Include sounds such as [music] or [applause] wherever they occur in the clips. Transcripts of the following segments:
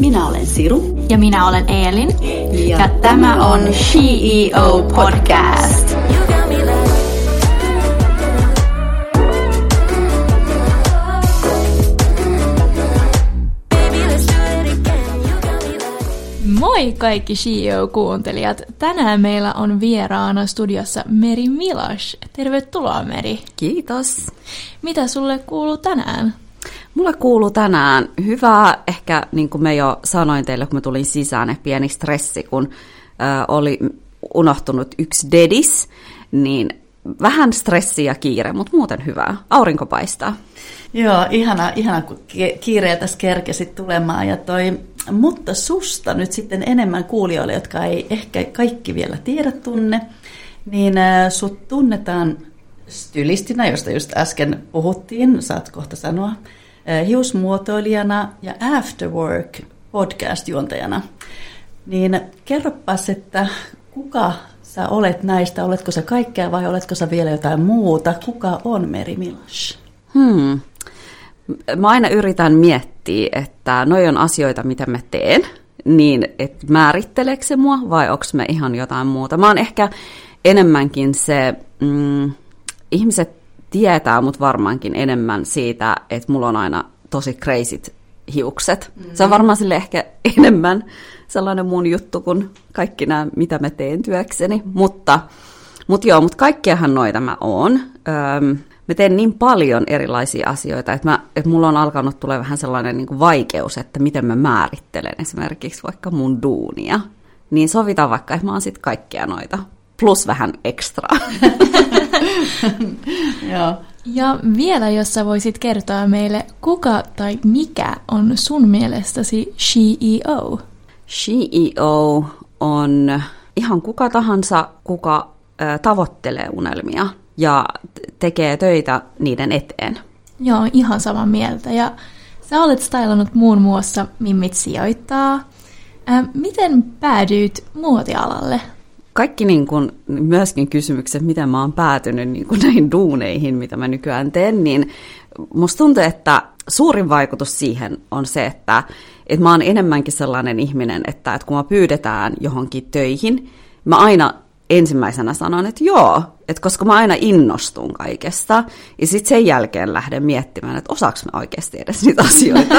Minä olen Siru. Ja minä olen Eelin. Ja, ja tämä on CEO Podcast. Moi kaikki CEO-kuuntelijat! Tänään meillä on vieraana studiossa Meri Milas. Tervetuloa Meri. Kiitos. Mitä sulle kuuluu tänään? Mulle kuuluu tänään hyvää, ehkä niin kuin me jo sanoin teille, kun mä tulin sisään, että pieni stressi, kun äh, oli unohtunut yksi dedis, niin vähän stressi ja kiire, mutta muuten hyvää. Aurinko paistaa. Joo, ihana, ihana kun kiireä tässä kerkesit tulemaan. Ja toi, mutta susta nyt sitten enemmän kuulijoille, jotka ei ehkä kaikki vielä tiedä tunne, niin sut tunnetaan stylistinä, josta just äsken puhuttiin, saat kohta sanoa, hiusmuotoilijana ja Afterwork podcast-juontajana. Niin kerropas, että kuka sä olet näistä, oletko sä kaikkea vai oletko sä vielä jotain muuta? Kuka on Meri Milash? Hmm. Mä aina yritän miettiä, että noi on asioita, mitä mä teen, niin että määritteleekö se mua vai onko me ihan jotain muuta. Mä oon ehkä enemmänkin se, mm, ihmiset tietää mut varmaankin enemmän siitä, että mulla on aina tosi crazyt hiukset. Mm. Se on varmaan sille ehkä enemmän sellainen mun juttu kuin kaikki nämä, mitä mä teen työkseni. Mutta, mutta joo, mutta kaikkiahan noita mä oon. Öm, mä teen niin paljon erilaisia asioita, että, mä, että mulla on alkanut tulla vähän sellainen niin vaikeus, että miten mä määrittelen esimerkiksi vaikka mun duunia. Niin sovitaan vaikka, että mä oon sitten kaikkia noita plus vähän ekstra. [laughs] [laughs] Joo. Ja vielä, jos sä voisit kertoa meille, kuka tai mikä on sun mielestäsi CEO? CEO on ihan kuka tahansa, kuka tavoittelee unelmia ja tekee töitä niiden eteen. Joo, ihan samaa mieltä. Ja sä olet stylannut muun muassa Mimmit sijoittaa. Miten päädyit muotialalle? Kaikki niin kuin, myöskin kysymykset, miten mä oon päätynyt niin kuin [laughs] näihin duuneihin, mitä mä nykyään teen, niin musta tuntuu, että suurin vaikutus siihen on se, että, että mä oon enemmänkin sellainen ihminen, että, että kun mä pyydetään johonkin töihin, mä aina ensimmäisenä sanon, että joo, että koska mä aina innostun kaikesta, ja sitten sen jälkeen lähden miettimään, että osaako mä oikeasti edes niitä asioita.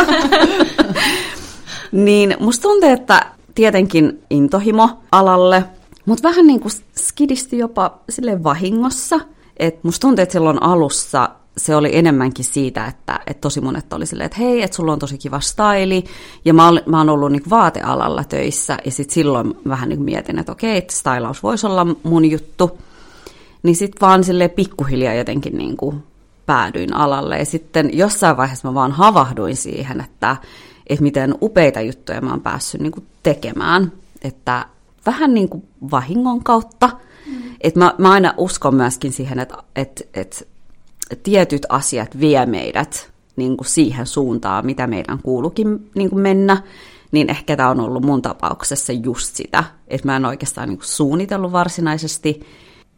[laughs] niin musta tuntuu, että tietenkin intohimo alalle – mutta vähän niin kuin skidisti jopa sille vahingossa. että musta tuntuu, että silloin alussa se oli enemmänkin siitä, että, että tosi monet oli silleen, että hei, että sulla on tosi kiva staili. Ja mä, ol, mä oon ollut niin vaatealalla töissä ja sitten silloin vähän niin mietin, että okei, että stylaus voisi olla mun juttu. Niin sitten vaan sille pikkuhiljaa jotenkin niin kuin päädyin alalle. Ja sitten jossain vaiheessa mä vaan havahduin siihen, että, että miten upeita juttuja mä oon päässyt niin kuin tekemään. Että vähän niin kuin vahingon kautta. Mm. Et mä, mä aina uskon myöskin siihen, että et, et tietyt asiat vie meidät niin kuin siihen suuntaan, mitä meidän kuulukin niin kuin mennä. Niin ehkä tämä on ollut mun tapauksessa just sitä, että mä en oikeastaan niin kuin suunnitellut varsinaisesti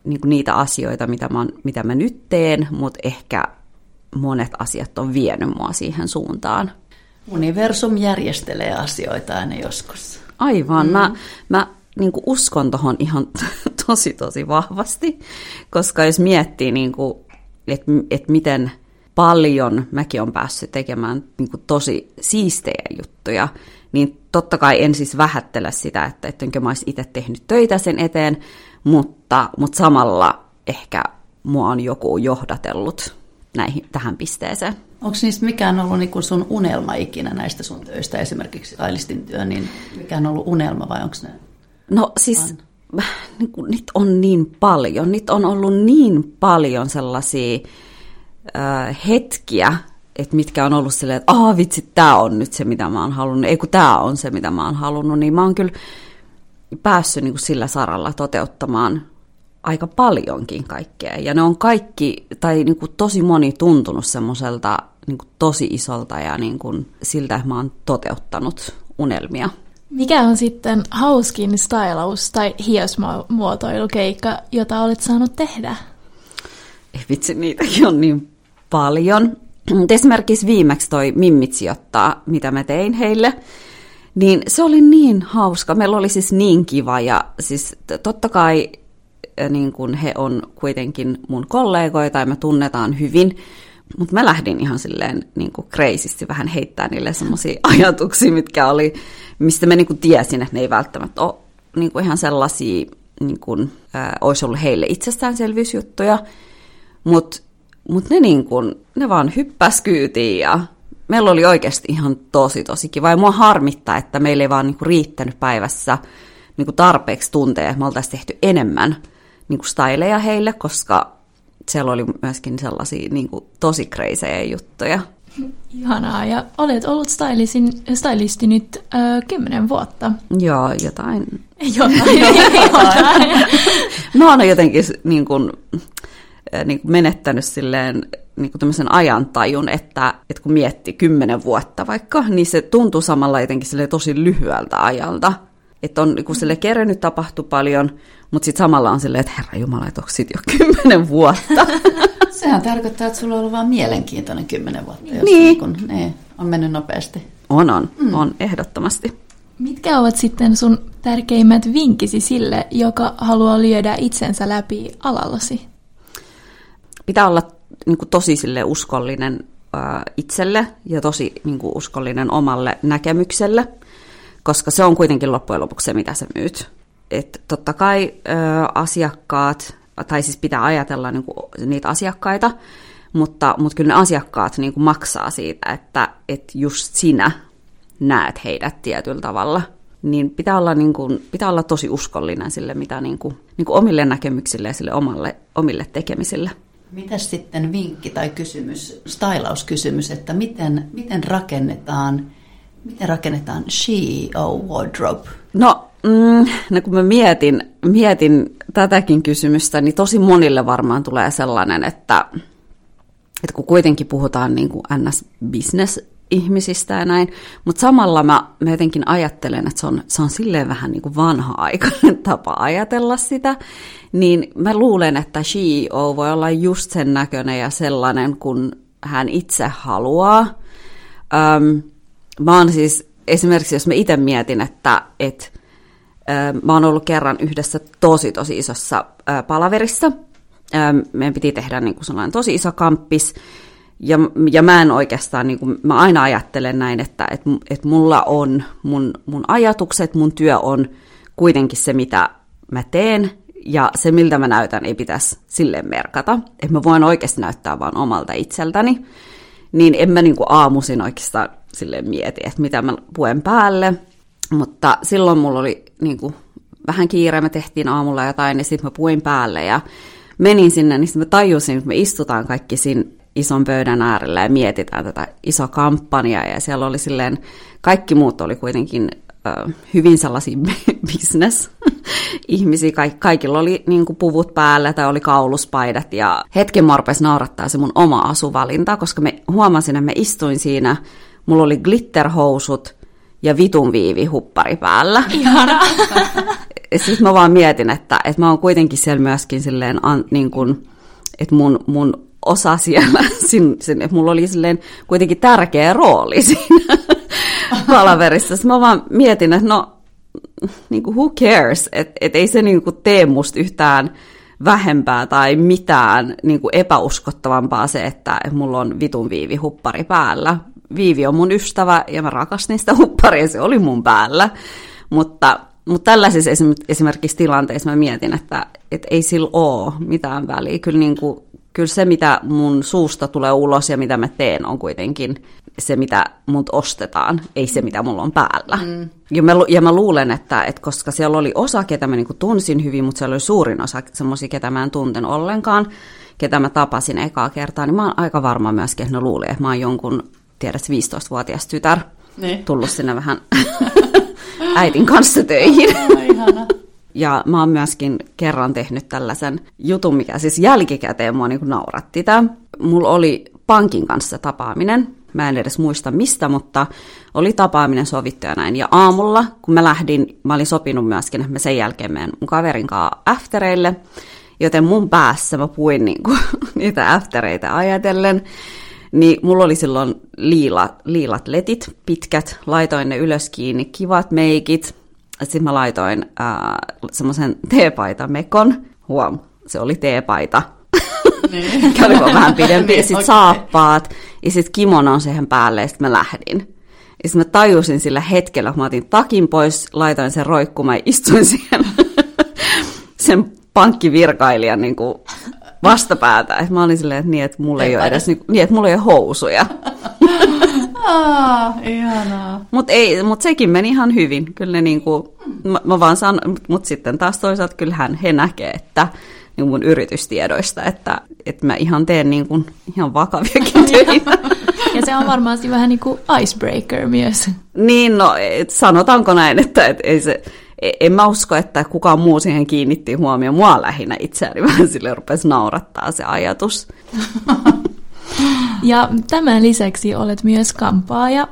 niin kuin niitä asioita, mitä mä, mitä mä nyt teen, mutta ehkä monet asiat on vienyt mua siihen suuntaan. Universum järjestelee asioita aina joskus. Aivan. Mm. Mä, mä niin kuin uskon tuohon ihan [laughs] tosi tosi vahvasti, koska jos miettii, niin että et miten paljon mäkin on päässyt tekemään niin kuin tosi siistejä juttuja, niin totta kai en siis vähättele sitä, että ettenkö mä olisi itse tehnyt töitä sen eteen, mutta, mutta samalla ehkä mua on joku johdatellut näihin, tähän pisteeseen. Onko niistä mikään ollut niin kuin sun unelma ikinä näistä sun töistä, esimerkiksi Ailistin työ, niin mikään ollut unelma vai onko ne No siis [sighs] niin kuin, niitä on niin paljon. Niitä on ollut niin paljon sellaisia äh, hetkiä, että mitkä on ollut silleen, että aah vitsi, tämä on nyt se, mitä mä oon halunnut. Ei kun tämä on se, mitä mä oon halunnut. Niin mä oon kyllä päässyt niin kuin sillä saralla toteuttamaan aika paljonkin kaikkea. Ja ne on kaikki, tai niin kuin tosi moni tuntunut semmoiselta niin tosi isolta ja niin kuin siltä, että mä oon toteuttanut unelmia. Mikä on sitten hauskin stylaus tai hiosmuotoilukeikka, jota olet saanut tehdä? Ei vitsi, niitäkin on niin paljon. Esimerkiksi viimeksi toi Mimmit sijoittaa, mitä mä tein heille, Niin se oli niin hauska. Meillä oli siis niin kiva ja siis totta kai niin kun he on kuitenkin mun kollegoita ja me tunnetaan hyvin, mutta mä lähdin ihan silleen niin kreisisti vähän heittää niille semmoisia [laughs] ajatuksia, mitkä oli, mistä mä niin kuin tiesin, että ne ei välttämättä ole niin kuin ihan sellaisia, niin kuin, ää, olisi ollut heille itsestäänselvyysjuttuja, mutta mut ne, niin kuin, ne vaan hyppäs kyytiin ja meillä oli oikeasti ihan tosi tosi kiva. Ja mua harmittaa, että meillä ei vaan niin kuin riittänyt päivässä niin kuin tarpeeksi tunteja, että me oltaisiin tehty enemmän niin kuin styleja heille, koska siellä oli myöskin sellaisia niin kuin, tosi kreisejä juttuja. Ihanaa, ja olet ollut stylistin, stylisti nyt kymmenen vuotta. Joo, jotain. [laughs] Jotain, jotain. [laughs] Mä oon jotenkin niin kuin, niin kuin menettänyt silleen niin kuin tämmöisen ajantajun, että, että kun mietti kymmenen vuotta vaikka, niin se tuntuu samalla jotenkin sille tosi lyhyeltä ajalta. Että on niin sille kerennyt tapahtu paljon, mutta sitten samalla on silleen, että herra Jumala, että onko jo kymmenen vuotta? [laughs] Sehän tarkoittaa, että sulla on ollut vaan mielenkiintoinen kymmenen vuotta, jos Niin. kun, niin, on mennyt nopeasti. On, on, mm. on, ehdottomasti. Mitkä ovat sitten sun tärkeimmät vinkisi sille, joka haluaa lyödä itsensä läpi alallasi? Pitää olla niin kuin, tosi sille uskollinen ää, itselle ja tosi niin kuin, uskollinen omalle näkemykselle, koska se on kuitenkin loppujen lopuksi se, mitä sä myyt. Et totta kai ää, asiakkaat, tai siis pitää ajatella niin kuin, niitä asiakkaita, mutta, mutta kyllä ne asiakkaat niin kuin, maksaa siitä, että, että just sinä näet heidät tietyllä tavalla. Niin pitää olla, niin kuin, pitää olla tosi uskollinen sille, mitä niin kuin, niin kuin omille näkemyksille ja sille omalle, omille tekemisille. Mitäs sitten vinkki tai kysymys, stylauskysymys, että miten, miten rakennetaan, miten rakennetaan CEO wardrobe? No, mm, no kun mä mietin, mietin tätäkin kysymystä, niin tosi monille varmaan tulee sellainen, että, että kun kuitenkin puhutaan niin kuin NS-business-ihmisistä ja näin, mutta samalla mä, mä jotenkin ajattelen, että se on, se on silleen vähän niin kuin vanha-aikainen [laughs] tapa ajatella sitä, niin mä luulen, että CEO voi olla just sen näköinen ja sellainen, kun hän itse haluaa. Öm, mä oon siis, esimerkiksi jos mä itse mietin, että, että mä oon ollut kerran yhdessä tosi tosi isossa palaverissa. Meidän piti tehdä niin kuin sellainen tosi iso kamppis, ja, ja mä en oikeastaan, niin kuin, mä aina ajattelen näin, että että että mulla on mun, mun ajatukset, mun työ on kuitenkin se, mitä mä teen, ja se, miltä mä näytän, ei pitäisi silleen merkata. Että mä voin oikeasti näyttää vaan omalta itseltäni. Niin en mä niin kuin aamuisin oikeastaan silleen mieti, että mitä mä puen päälle. Mutta silloin mulla oli niin kuin vähän kiire, me tehtiin aamulla jotain, niin sitten mä puin päälle ja menin sinne, niin sitten mä tajusin, että me istutaan kaikki siinä ison pöydän äärellä ja mietitään tätä iso kampanjaa. Ja siellä oli silleen, kaikki muut oli kuitenkin äh, hyvin sellaisia [laughs] business-ihmisiä. Kaik- kaikilla oli niin kuin puvut päällä tai oli kauluspaidat. Ja hetken mä naurattaa se mun oma asuvalinta, koska me huomasin, että mä istuin siinä, mulla oli glitterhousut ja vitun viivi huppari päällä. [laughs] Sitten mä vaan mietin, että, että mä oon kuitenkin siellä myöskin silleen, niin kuin, että mun, mun osa siellä, [laughs] sin, sin, että mulla oli silleen kuitenkin tärkeä rooli [laughs] siinä palaverissa. Sitten mä vaan mietin, että no, niin kuin who cares, että et ei se niin kuin tee musta yhtään vähempää tai mitään niin kuin epäuskottavampaa se, että mulla on vitun viivi huppari päällä. Viivi on mun ystävä ja mä rakastin sitä hupparia, se oli mun päällä. Mutta, mutta tällaisissa esimerkiksi tilanteissa mä mietin, että, että ei sillä ole mitään väliä. Kyllä, niin kuin, kyllä se, mitä mun suusta tulee ulos ja mitä mä teen, on kuitenkin se, mitä mut ostetaan, ei se, mitä mulla on päällä. Mm. Ja, mä, ja mä luulen, että, että koska siellä oli osa, ketä mä niinku tunsin hyvin, mutta siellä oli suurin osa semmoisia, ketä mä en tunten ollenkaan, ketä mä tapasin ekaa kertaa, niin mä oon aika varma myöskin, että ne luulee, että mä oon jonkun, tiedät, 15-vuotias tytär, Niin. tullut sinne vähän [laughs] äitin kanssa töihin. [laughs] Ihana. Ja mä oon myöskin kerran tehnyt tällaisen jutun, mikä siis jälkikäteen mua niin nauratti. Tää. Mulla oli pankin kanssa tapaaminen. Mä en edes muista mistä, mutta oli tapaaminen sovittu ja näin. Ja aamulla, kun mä lähdin, mä olin sopinut myöskin, että mä sen jälkeen menen mun kaverin kanssa aftereille. Joten mun päässä mä puin niinku, [laughs] niitä aftereita ajatellen. Niin mulla oli silloin liila, liilat letit, pitkät, laitoin ne ylös kiinni, kivat meikit. Sitten mä laitoin äh, semmoisen teepaitamekon. Huom, se oli teepaita. Niin. [laughs] vähän pidempi. [laughs] niin, sitten okay. saappaat ja sitten kimonon siihen päälle ja sitten mä lähdin. Ja sitten mä tajusin sillä hetkellä, kun mä otin takin pois, laitoin sen roikkumaan ja istuin [laughs] siihen sen pankkivirkailijan niin kuin vastapäätä. Et mä olin silleen, että niin, että mulla ei ole edes niin, että mulla ei ole housuja. [laughs] Ah, ihanaa. Mutta mut sekin meni ihan hyvin. Kyllä ne niinku, mä, mä vaan sanon, mutta sitten taas toisaalta kyllähän he näkee, että niin mun yritystiedoista, että, että mä ihan teen niin kuin, ihan vakaviakin [laughs] töitä. Ja se on varmasti vähän niin kuin icebreaker myös. Niin, no et, sanotaanko näin, että et, ei se, en mä usko, että kukaan muu siihen kiinnitti huomioon. Mua lähinnä itseäni [laughs] vähän sille rupesi naurattaa se ajatus. Ja tämän lisäksi olet myös kampaaja.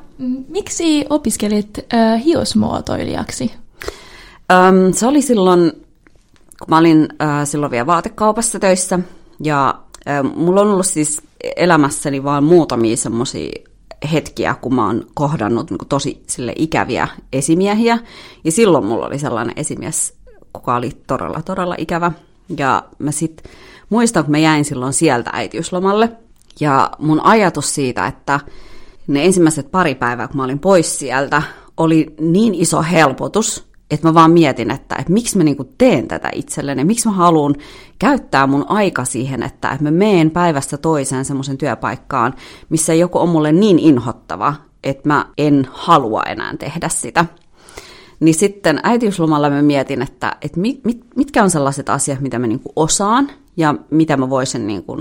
Miksi opiskelit äh, hiosmuotoilijaksi? Öm, se oli silloin, kun mä olin äh, silloin vielä vaatekaupassa töissä. Ja äh, mulla on ollut siis elämässäni vain muutamia semmoisia hetkiä, kun mä oon kohdannut niin tosi sille ikäviä esimiehiä. Ja silloin mulla oli sellainen esimies, kuka oli todella, todella ikävä. Ja mä sit muistan, kun mä jäin silloin sieltä äitiyslomalle. Ja mun ajatus siitä, että ne ensimmäiset pari päivää, kun mä olin pois sieltä, oli niin iso helpotus, että mä vaan mietin, että, että miksi mä niinku teen tätä itselleni, miksi mä haluan käyttää mun aika siihen, että, että mä meen päivästä toiseen semmoisen työpaikkaan, missä joku on mulle niin inhottava, että mä en halua enää tehdä sitä. Niin sitten äitiyslomalla mä mietin, että, että mit, mit, mitkä on sellaiset asiat, mitä mä niinku osaan ja mitä mä voisin niinku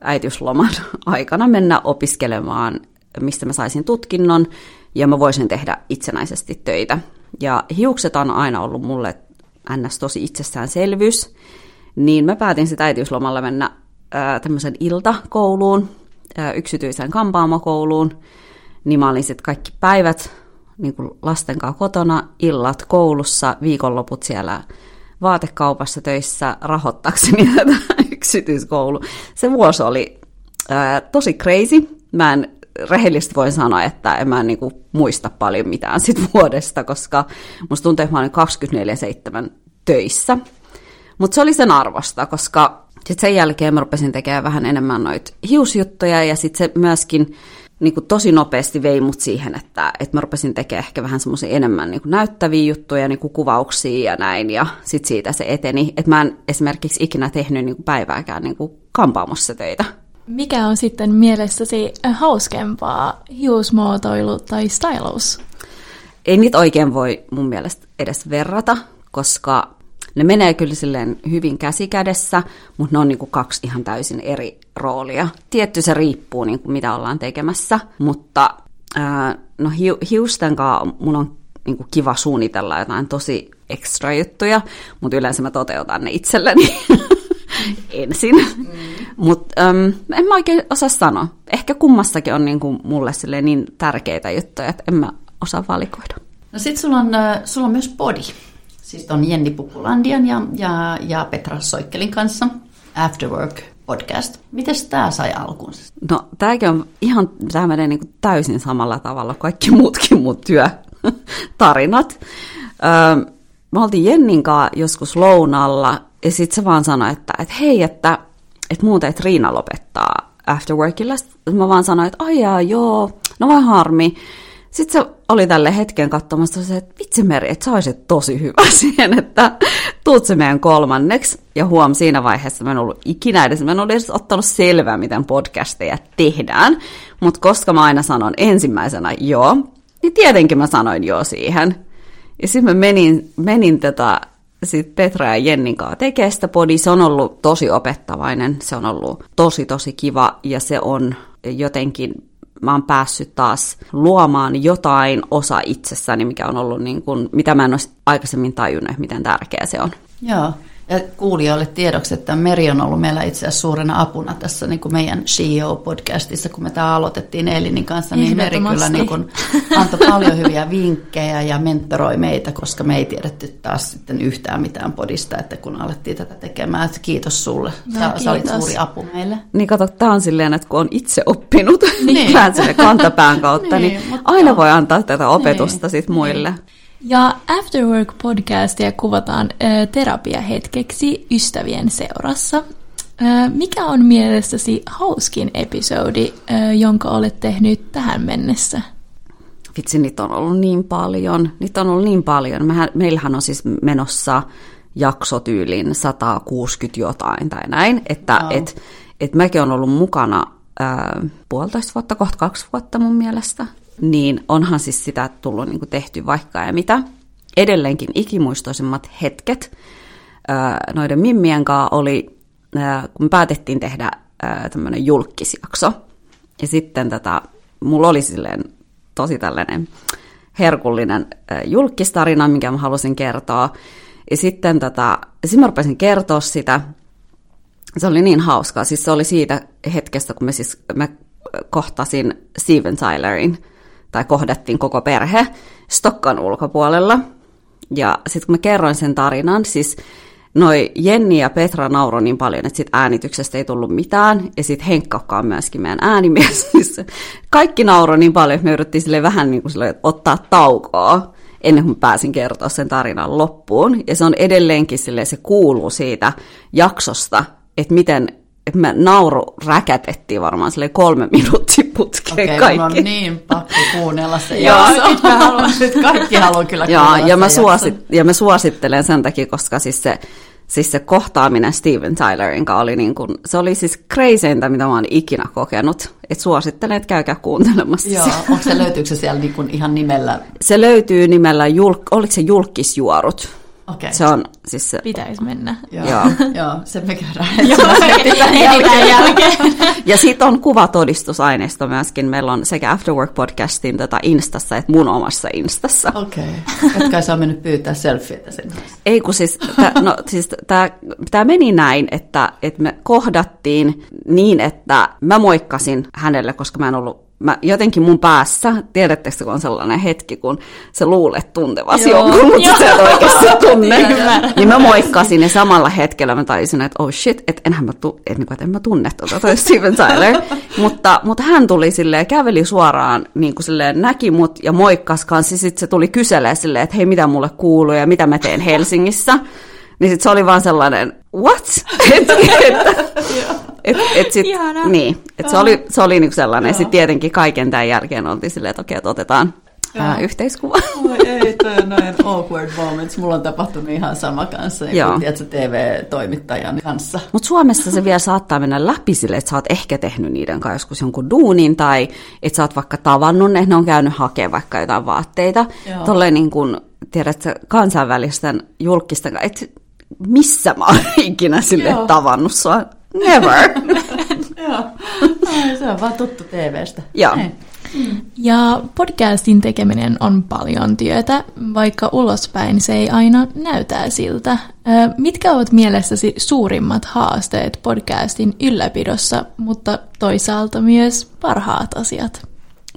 äitiysloman [laughs] aikana mennä opiskelemaan, mistä mä saisin tutkinnon ja mä voisin tehdä itsenäisesti töitä. Ja hiukset on aina ollut mulle ns. tosi itsestäänselvyys, niin mä päätin sitä äitiyslomalla mennä tämmöisen iltakouluun, ää, yksityiseen kampaamokouluun, niin mä olin sitten kaikki päivät niin kuin lasten kanssa kotona, illat koulussa, viikonloput siellä vaatekaupassa töissä rahoittakseni tätä [laughs] yksityiskoulu. Se vuosi oli ää, tosi crazy. Mä en rehellisesti voin sanoa, että en mä niinku muista paljon mitään sit vuodesta, koska musta tuntuu, että mä olin 24-7 töissä. Mutta se oli sen arvosta, koska sit sen jälkeen mä rupesin tekemään vähän enemmän noita hiusjuttuja ja sitten se myöskin niin kuin tosi nopeasti vei mut siihen, että, että mä rupesin tekemään ehkä vähän semmoisia enemmän niin kuin näyttäviä juttuja, niin kuin kuvauksia ja näin, ja sitten siitä se eteni. Että mä en esimerkiksi ikinä tehnyt niin kuin päivääkään niin kuin kampaamossa töitä. Mikä on sitten mielessäsi hauskempaa, hiusmuotoilu tai stylus? Ei niitä oikein voi mun mielestä edes verrata, koska ne menee kyllä silleen hyvin käsikädessä, mutta ne on niinku kaksi ihan täysin eri roolia. Tietty se riippuu, niinku, mitä ollaan tekemässä, mutta ää, no hi- hiusten kanssa mulla on niinku kiva suunnitella jotain tosi ekstra juttuja, mutta yleensä mä toteutan ne itselleni [laughs] [laughs] ensin. Mm. Mutta en mä oikein osaa sanoa. Ehkä kummassakin on niinku mulle niin tärkeitä juttuja, että en mä osaa valikoida. No sit sulla on, sulla on myös body. Siis on Jenni Pukulandian ja, ja, ja Petra Soikkelin kanssa Afterwork podcast. Miten tämä sai alkuunsa? No tämäkin on ihan, tämä menee niin kuin täysin samalla tavalla kuin kaikki muutkin mun työtarinat. Öö, me oltiin Jennin kanssa joskus lounalla ja sitten se vaan sanoi, että, että hei, että, että muuten, että Riina lopettaa Afterworkilla. Sitten mä vaan sanoin, että ai joo, no vaan harmi. Sitten se oli tälle hetken katsomassa se, että vitsi Meri, että sä olisit tosi hyvä [laughs] siihen, että tuut se meidän kolmanneksi. Ja huom, siinä vaiheessa mä en ollut ikinä edes, mä en ollut edes ottanut selvää, miten podcasteja tehdään. Mutta koska mä aina sanon ensimmäisenä joo, niin tietenkin mä sanoin joo siihen. Ja sitten mä menin, menin tätä sit Petra ja Jennin kanssa tekee sitä podi. Se on ollut tosi opettavainen, se on ollut tosi tosi kiva ja se on jotenkin mä oon päässyt taas luomaan jotain osa itsessäni, mikä on ollut niin kuin, mitä mä en ole aikaisemmin tajunnut, miten tärkeä se on. Joo, Ja kuulijoille tiedoksi, että Meri on ollut meillä itse asiassa suurena apuna tässä niin kuin meidän CEO-podcastissa, kun me tämä aloitettiin Elinin kanssa, niin Meri kyllä niin kuin antoi paljon hyviä vinkkejä ja mentoroi meitä, koska me ei tiedetty taas sitten yhtään mitään podista, että kun alettiin tätä tekemään. Että kiitos sulle, no, sä, sä olit suuri apu meille. Niin kato, tämä on silleen, että kun on itse oppinut [laughs] niin. vähän kantapään kautta, [laughs] niin, niin aina voi antaa tätä opetusta niin. sit muille. Niin. Ja Afterwork-podcastia kuvataan ä, terapiahetkeksi ystävien seurassa. Ä, mikä on mielestäsi hauskin episodi, jonka olet tehnyt tähän mennessä? Vitsi, niitä on ollut niin paljon. Niitä on ollut niin paljon. Mehän, meillähän on siis menossa jaksotyylin 160 jotain tai näin, että wow. et, et mäkin on ollut mukana ää, puolitoista vuotta, kohta kaksi vuotta mun mielestä niin onhan siis sitä tullut niin kuin tehty vaikka ja mitä. Edelleenkin ikimuistoisimmat hetket noiden mimmien kanssa oli, kun päätettiin tehdä tämmöinen julkisjakso. Ja sitten tätä, mulla oli silleen tosi tällainen herkullinen julkistarina, minkä mä halusin kertoa. Ja sitten tätä, sitten mä rupesin kertoa sitä. Se oli niin hauskaa. Siis se oli siitä hetkestä, kun me siis, mä kohtasin Steven Tylerin tai kohdattiin koko perhe Stokkan ulkopuolella. Ja sitten kun mä kerroin sen tarinan, siis noi Jenni ja Petra nauroi niin paljon, että sit äänityksestä ei tullut mitään. Ja sitten Henkka, on myöskin meidän äänimies, [laughs] siis kaikki nauroi niin paljon, että me yritettiin sille vähän niin kuin sille ottaa taukoa ennen kuin pääsin kertoa sen tarinan loppuun. Ja se on edelleenkin sille, se kuuluu siitä jaksosta, että miten että me nauru räkätettiin varmaan sille kolme minuuttia putkeen okay, kaikki. on niin pakko kuunnella se jakso. Nyt kaikki haluaa kyllä Joo, ja mä, suosit, ja mä suosittelen sen takia, koska siis se, siis se kohtaaminen Steven Tylerin kanssa oli, niin kuin, se oli siis crazeintä, mitä mä oon ikinä kokenut. Et suosittelen, että käykää kuuntelemassa. Joo, onko se, löytyykö se siellä niin kuin ihan nimellä? Se löytyy nimellä, julk, oliko se julkisjuorut? Okay. Se on siis se... Pitäisi mennä. Joo, joo. [laughs] joo se me käydään. Joo, [laughs] jälkeen. [laughs] ja sitten on kuvatodistusaineisto myöskin. Meillä on sekä Afterwork podcastin tota Instassa että mun omassa Instassa. Okei. Okay. Etkä saa mennyt pyytää selfieitä sen Ei kun siis, tää, no, siis tämä meni näin, että, että me kohdattiin niin, että mä moikkasin hänelle, koska mä en ollut mä jotenkin mun päässä, tiedättekö kun on sellainen hetki, kun sä luulet tuntevasi jonkun, mutta sä et oikeasti tunne. niin mä moikkasin ja samalla hetkellä mä taisin, että oh shit, että enhän mä, tu- et, niin, että en mä tunne tuota toi Steven Tyler. mutta, mutta hän tuli silleen, käveli suoraan, niin kuin silleen, näki mut ja moikkas kanssa, sitten se tuli kyselee silleen, että hei mitä mulle kuuluu ja mitä mä teen Helsingissä. Niin sit se oli vaan sellainen, what? [laughs] että, et, et sit, niin, et se oli, se oli niinku sellainen. Sitten tietenkin kaiken tämän jälkeen oltiin silleen, että okei, että otetaan ää, yhteiskuva. [laughs] Oi ei, toi on noin awkward moments. Mulla on tapahtunut ihan sama kanssa, niin tiedätkö, TV-toimittajan kanssa. Mutta Suomessa se vielä saattaa mennä läpi sille, että sä oot ehkä tehnyt niiden kanssa joskus jonkun duunin, tai että sä oot vaikka tavannut ne, ne on käynyt hakemaan vaikka jotain vaatteita. Tolleen niin kuin, tiedätkö, kansainvälisten julkisten, että missä mä oon [laughs] ikinä sille tavannut sua Never. [laughs] Joo, se on vaan tuttu TV-stä. Joo. Ja podcastin tekeminen on paljon työtä, vaikka ulospäin se ei aina näytä siltä. Mitkä ovat mielessäsi suurimmat haasteet podcastin ylläpidossa, mutta toisaalta myös parhaat asiat?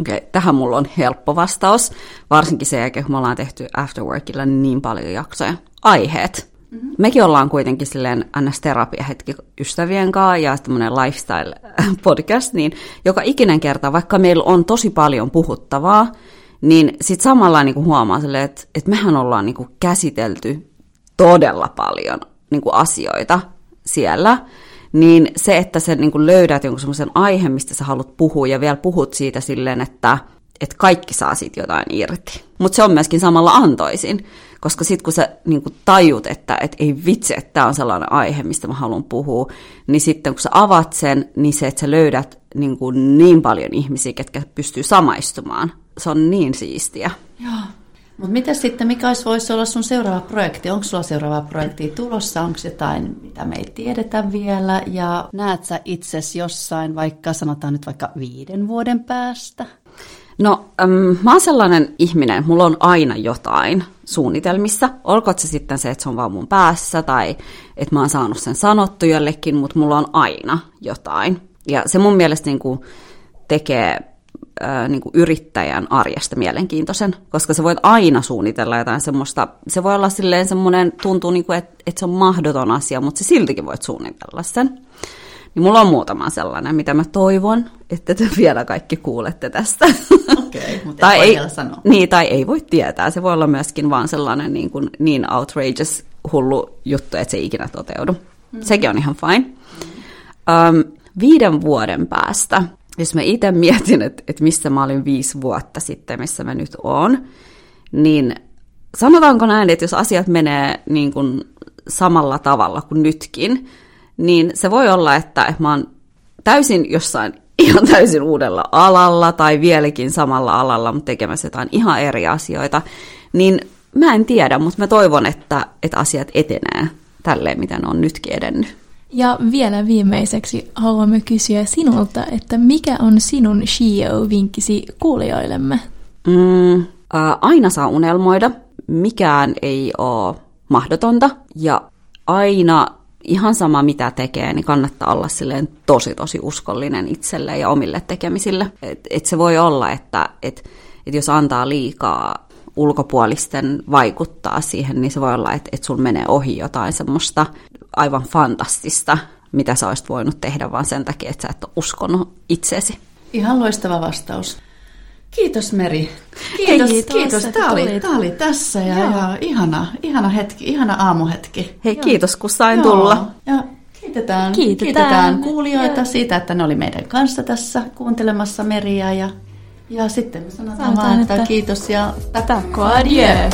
Okei, okay, tähän mulla on helppo vastaus, varsinkin sen jälkeen, kun me ollaan tehty Afterworkilla niin paljon jaksoja. Aiheet. Mm-hmm. Mekin ollaan kuitenkin silleen ns. terapiahetki ystävien kanssa ja tämmöinen lifestyle-podcast, [laughs] niin joka ikinen kerta, vaikka meillä on tosi paljon puhuttavaa, niin sitten samalla niin kuin huomaa silleen, että, että mehän ollaan niin kuin käsitelty todella paljon niin kuin asioita siellä, niin se, että sä niin kuin löydät jonkun semmoisen aiheen, mistä sä haluat puhua ja vielä puhut siitä silleen, että, että kaikki saa siitä jotain irti. Mutta se on myöskin samalla antoisin. Koska sitten kun sä niin kun tajut, että et ei vitsi, että tämä on sellainen aihe, mistä mä haluan puhua, niin sitten kun sä avat sen, niin se, että sä löydät niin, kuin niin paljon ihmisiä, ketkä pystyy samaistumaan, se on niin siistiä. Joo. Mutta mitä sitten, mikä olisi, voisi olla sun seuraava projekti? Onko sulla seuraava projekti tulossa? Onko jotain, mitä me ei tiedetä vielä? Ja näet sä itsesi jossain vaikka, sanotaan nyt vaikka viiden vuoden päästä? No, äm, mä oon sellainen ihminen, mulla on aina jotain suunnitelmissa. Olkoon se sitten se, että se on vaan mun päässä tai että mä oon saanut sen sanottu jollekin, mutta mulla on aina jotain. Ja se mun mielestä niin kuin tekee ää, niin kuin yrittäjän arjesta mielenkiintoisen, koska se voit aina suunnitella jotain semmoista, se voi olla silleen semmoinen, tuntuu niin kuin, että, että se on mahdoton asia, mutta se siltikin voit suunnitella sen. Niin mulla on muutama sellainen, mitä mä toivon, että te [laughs] vielä kaikki kuulette tästä. Okei, okay, mutta tai ei, vielä sanoa. Niin, tai ei voi tietää. Se voi olla myöskin vaan sellainen niin, kuin, niin outrageous hullu juttu, että se ei ikinä toteudu. Mm. Sekin on ihan fine. Mm. Um, viiden vuoden päästä, jos mä itse mietin, että, että missä mä olin viisi vuotta sitten, missä mä nyt oon, niin sanotaanko näin, että jos asiat menee niin kuin samalla tavalla kuin nytkin, niin se voi olla, että mä oon täysin jossain [laughs] ihan täysin uudella alalla tai vieläkin samalla alalla, mutta tekemässä jotain ihan eri asioita, niin mä en tiedä, mutta mä toivon, että, että asiat etenee tälleen, mitä ne on nytkin edennyt. Ja vielä viimeiseksi haluamme kysyä sinulta, että mikä on sinun CEO-vinkkisi kuulijoillemme? Mm, ää, aina saa unelmoida, mikään ei ole mahdotonta ja aina ihan sama mitä tekee, niin kannattaa olla silleen tosi tosi uskollinen itselleen ja omille tekemisille. Et, et se voi olla, että et, et jos antaa liikaa ulkopuolisten vaikuttaa siihen, niin se voi olla, että, että sun menee ohi jotain semmoista aivan fantastista, mitä sä olisit voinut tehdä vaan sen takia, että sä et ole uskonut itseesi. Ihan loistava vastaus. Kiitos Meri. Kiitos, Hei, kiitos. Tämä, oli, tämä oli tässä ja, ja ihana, ihana hetki, ihana aamuhetki. Hei, Joo. kiitos kun sain Joo, tulla. Ja kiitetään, Kiitetään. kiitetään kuulijoita Joo. siitä, että ne oli meidän kanssa tässä kuuntelemassa Meriä. Ja, ja sitten me sanotaan, Sanotaan, vaan, että, että- kiitos ja Takko adieu!